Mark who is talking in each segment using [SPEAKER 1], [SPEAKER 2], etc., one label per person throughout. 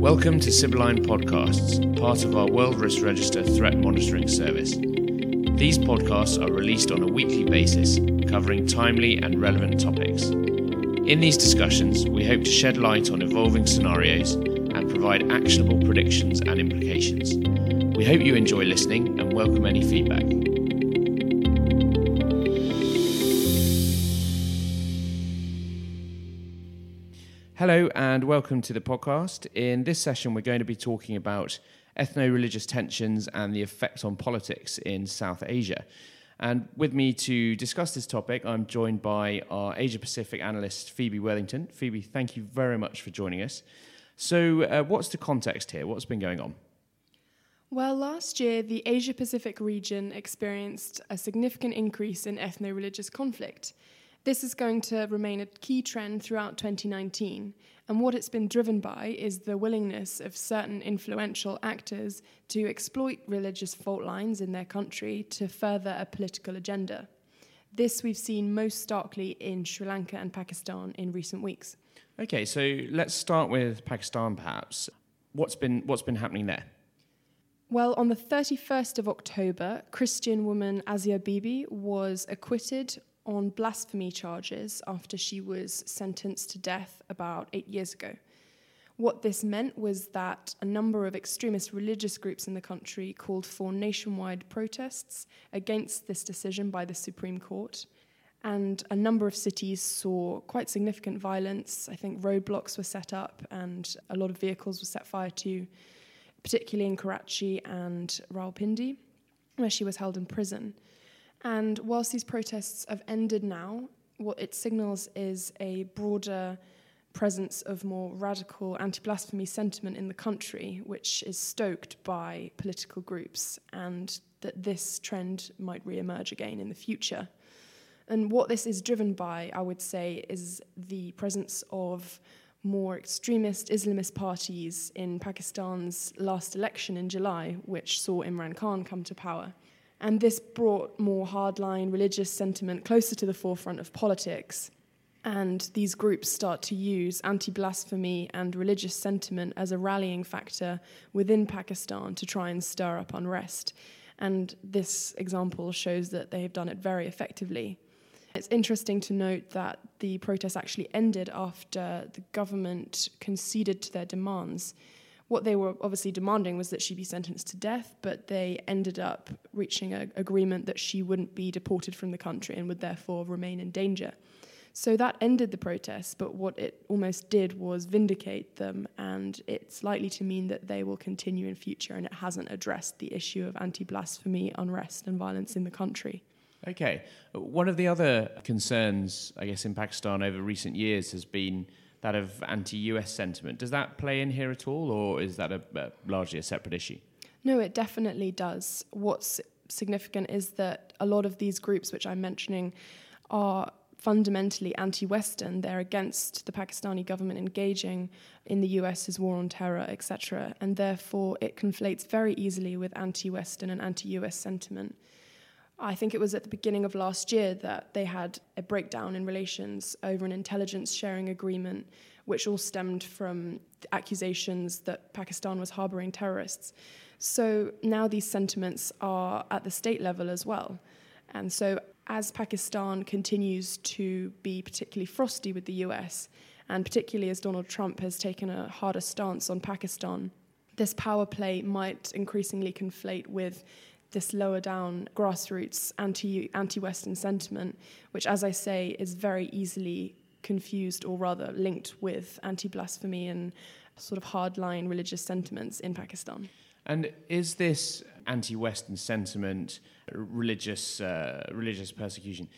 [SPEAKER 1] Welcome to Sibylline Podcasts, part of our World Risk Register threat monitoring service. These podcasts are released on a weekly basis, covering timely and relevant topics. In these discussions, we hope to shed light on evolving scenarios and provide actionable predictions and implications. We hope you enjoy listening and welcome any feedback. Hello and welcome to the podcast. In this session, we're going to be talking about ethno religious tensions and the effect on politics in South Asia. And with me to discuss this topic, I'm joined by our Asia Pacific analyst, Phoebe Worthington. Phoebe, thank you very much for joining us. So, uh, what's the context here? What's been going on?
[SPEAKER 2] Well, last year, the Asia Pacific region experienced a significant increase in ethno religious conflict. This is going to remain a key trend throughout 2019, and what it's been driven by is the willingness of certain influential actors to exploit religious fault lines in their country to further a political agenda. This we've seen most starkly in Sri Lanka and Pakistan in recent weeks.
[SPEAKER 1] Okay, so let's start with Pakistan perhaps. What's been, what's been happening there?
[SPEAKER 2] Well, on the 31st of October, Christian woman Asia Bibi was acquitted on blasphemy charges after she was sentenced to death about eight years ago. What this meant was that a number of extremist religious groups in the country called for nationwide protests against this decision by the Supreme Court. And a number of cities saw quite significant violence. I think roadblocks were set up and a lot of vehicles were set fire to, particularly in Karachi and Rawalpindi, where she was held in prison. And whilst these protests have ended now, what it signals is a broader presence of more radical anti blasphemy sentiment in the country, which is stoked by political groups, and that this trend might re emerge again in the future. And what this is driven by, I would say, is the presence of more extremist Islamist parties in Pakistan's last election in July, which saw Imran Khan come to power. And this brought more hardline religious sentiment closer to the forefront of politics. And these groups start to use anti blasphemy and religious sentiment as a rallying factor within Pakistan to try and stir up unrest. And this example shows that they have done it very effectively. It's interesting to note that the protests actually ended after the government conceded to their demands what they were obviously demanding was that she be sentenced to death, but they ended up reaching an agreement that she wouldn't be deported from the country and would therefore remain in danger. So that ended the protests, but what it almost did was vindicate them, and it's likely to mean that they will continue in future, and it hasn't addressed the issue of anti blasphemy, unrest, and violence in the country.
[SPEAKER 1] Okay. One of the other concerns, I guess, in Pakistan over recent years has been that of anti-US sentiment. Does that play in here at all, or is that a, a, largely a separate issue?
[SPEAKER 2] No, it definitely does. What's significant is that a lot of these groups, which I'm mentioning, are fundamentally anti-Western. They're against the Pakistani government engaging in the US's war on terror, etc., and therefore it conflates very easily with anti-Western and anti-US sentiment. I think it was at the beginning of last year that they had a breakdown in relations over an intelligence sharing agreement, which all stemmed from accusations that Pakistan was harboring terrorists. So now these sentiments are at the state level as well. And so as Pakistan continues to be particularly frosty with the US, and particularly as Donald Trump has taken a harder stance on Pakistan, this power play might increasingly conflate with this lower down grassroots anti anti Western sentiment, which, as I say, is very easily confused or rather linked with anti blasphemy and sort of hardline religious sentiments in Pakistan.
[SPEAKER 1] And is this anti Western sentiment, religious, uh, religious persecution,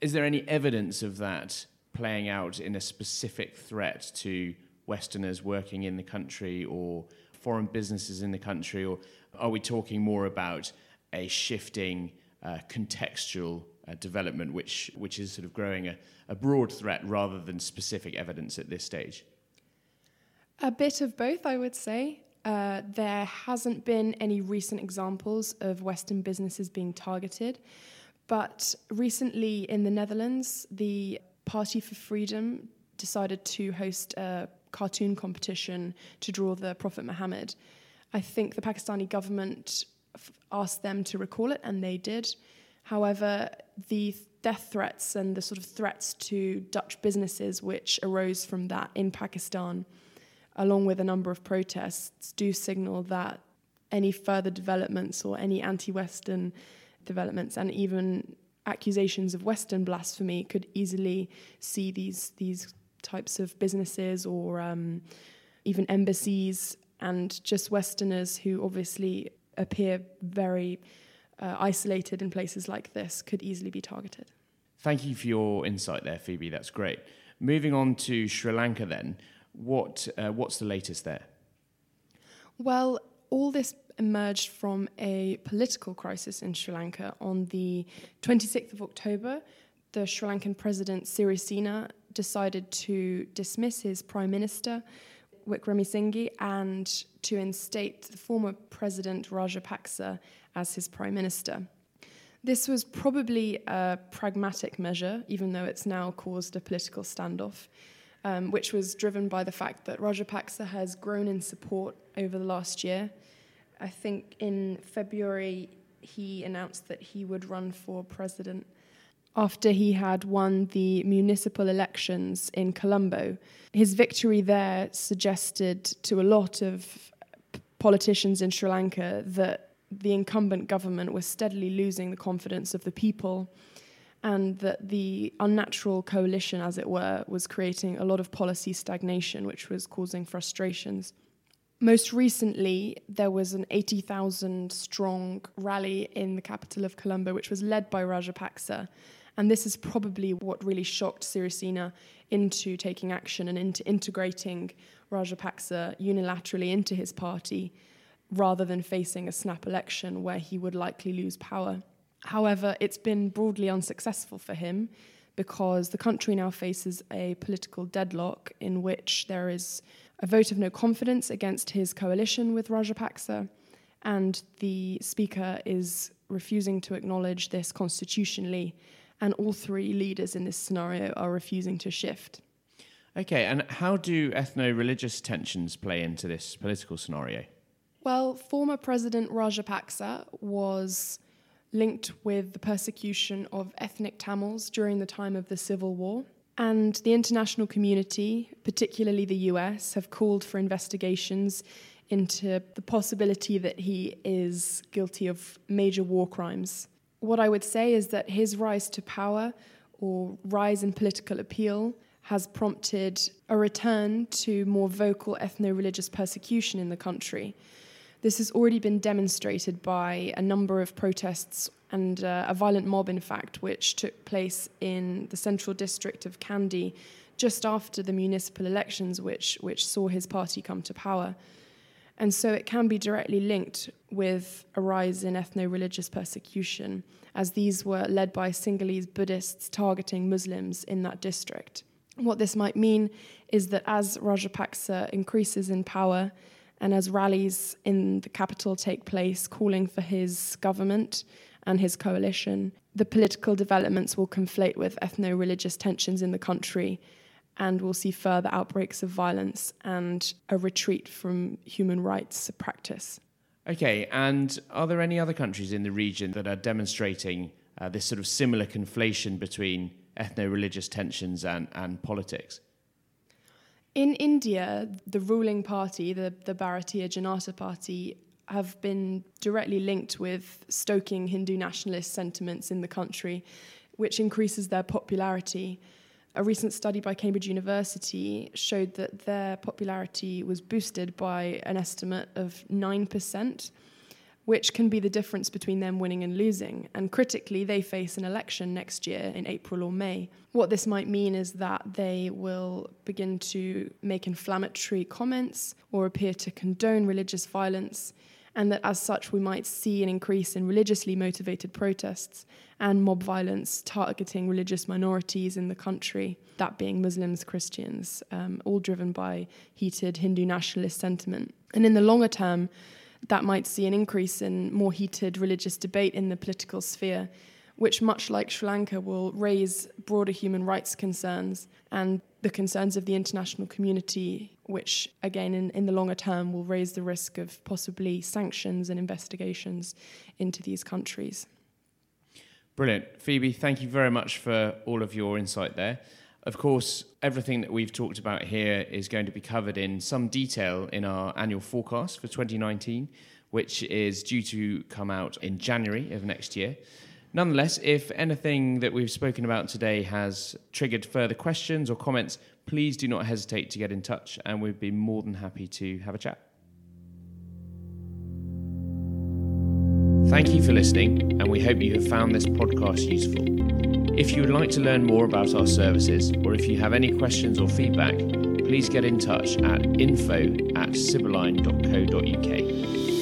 [SPEAKER 1] is there any evidence of that playing out in a specific threat to Westerners working in the country or foreign businesses in the country? Or are we talking more about a shifting uh, contextual uh, development, which, which is sort of growing a, a broad threat rather than specific evidence at this stage?
[SPEAKER 2] A bit of both, I would say. Uh, there hasn't been any recent examples of Western businesses being targeted, but recently in the Netherlands, the Party for Freedom decided to host a cartoon competition to draw the Prophet Muhammad. I think the Pakistani government asked them to recall it, and they did. However, the death threats and the sort of threats to Dutch businesses which arose from that in Pakistan, along with a number of protests, do signal that any further developments or any anti Western developments and even accusations of Western blasphemy could easily see these, these types of businesses or um, even embassies and just Westerners who obviously appear very uh, isolated in places like this could easily be targeted.
[SPEAKER 1] Thank you for your insight there, Phoebe. That's great. Moving on to Sri Lanka, then, what uh, what's the latest there?
[SPEAKER 2] Well, all this emerged from a political crisis in Sri Lanka on the 26th of October. The Sri Lankan president Sirisena decided to dismiss his prime minister Wickremesinghe and to instate the former president Rajapaksa as his prime minister. This was probably a pragmatic measure, even though it's now caused a political standoff, um, which was driven by the fact that Rajapaksa has grown in support over the last year. I think in February he announced that he would run for president after he had won the municipal elections in Colombo. His victory there suggested to a lot of politicians in Sri Lanka that the incumbent government was steadily losing the confidence of the people and that the unnatural coalition, as it were, was creating a lot of policy stagnation, which was causing frustrations. Most recently, there was an 80,000 strong rally in the capital of Colombo, which was led by Rajapaksa. And this is probably what really shocked Sirisena into taking action and into integrating Rajapaksa unilaterally into his party rather than facing a snap election where he would likely lose power. However, it's been broadly unsuccessful for him because the country now faces a political deadlock in which there is a vote of no confidence against his coalition with Rajapaksa, and the Speaker is refusing to acknowledge this constitutionally, and all three leaders in this scenario are refusing to shift.
[SPEAKER 1] Okay, and how do ethno religious tensions play into this political scenario?
[SPEAKER 2] Well, former President Rajapaksa was linked with the persecution of ethnic Tamils during the time of the Civil War. And the international community, particularly the US, have called for investigations into the possibility that he is guilty of major war crimes. What I would say is that his rise to power or rise in political appeal has prompted a return to more vocal ethno religious persecution in the country. This has already been demonstrated by a number of protests and uh, a violent mob, in fact, which took place in the central district of Kandy just after the municipal elections, which, which saw his party come to power. And so it can be directly linked with a rise in ethno religious persecution, as these were led by Sinhalese Buddhists targeting Muslims in that district. What this might mean is that as Rajapaksa increases in power, and as rallies in the capital take place calling for his government and his coalition, the political developments will conflate with ethno religious tensions in the country and we'll see further outbreaks of violence and a retreat from human rights practice.
[SPEAKER 1] Okay, and are there any other countries in the region that are demonstrating uh, this sort of similar conflation between ethno religious tensions and, and politics?
[SPEAKER 2] In India, the ruling party, the, the Bharatiya Janata Party, have been directly linked with stoking Hindu nationalist sentiments in the country, which increases their popularity. A recent study by Cambridge University showed that their popularity was boosted by an estimate of 9% which can be the difference between them winning and losing. And critically, they face an election next year in April or May. What this might mean is that they will begin to make inflammatory comments or appear to condone religious violence. And that as such, we might see an increase in religiously motivated protests and mob violence targeting religious minorities in the country, that being Muslims, Christians, um, all driven by heated Hindu nationalist sentiment. And in the longer term, that might see an increase in more heated religious debate in the political sphere, which, much like Sri Lanka, will raise broader human rights concerns and the concerns of the international community which again in, in the longer term will raise the risk of possibly sanctions and investigations into these countries.
[SPEAKER 1] Brilliant. Phoebe, thank you very much for all of your insight there. Of course, everything that we've talked about here is going to be covered in some detail in our annual forecast for 2019, which is due to come out in January of next year. Nonetheless, if anything that we've spoken about today has triggered further questions or comments, please do not hesitate to get in touch and we'd be more than happy to have a chat. Thank you for listening, and we hope you have found this podcast useful. If you would like to learn more about our services, or if you have any questions or feedback, please get in touch at info at sibylline.co.uk.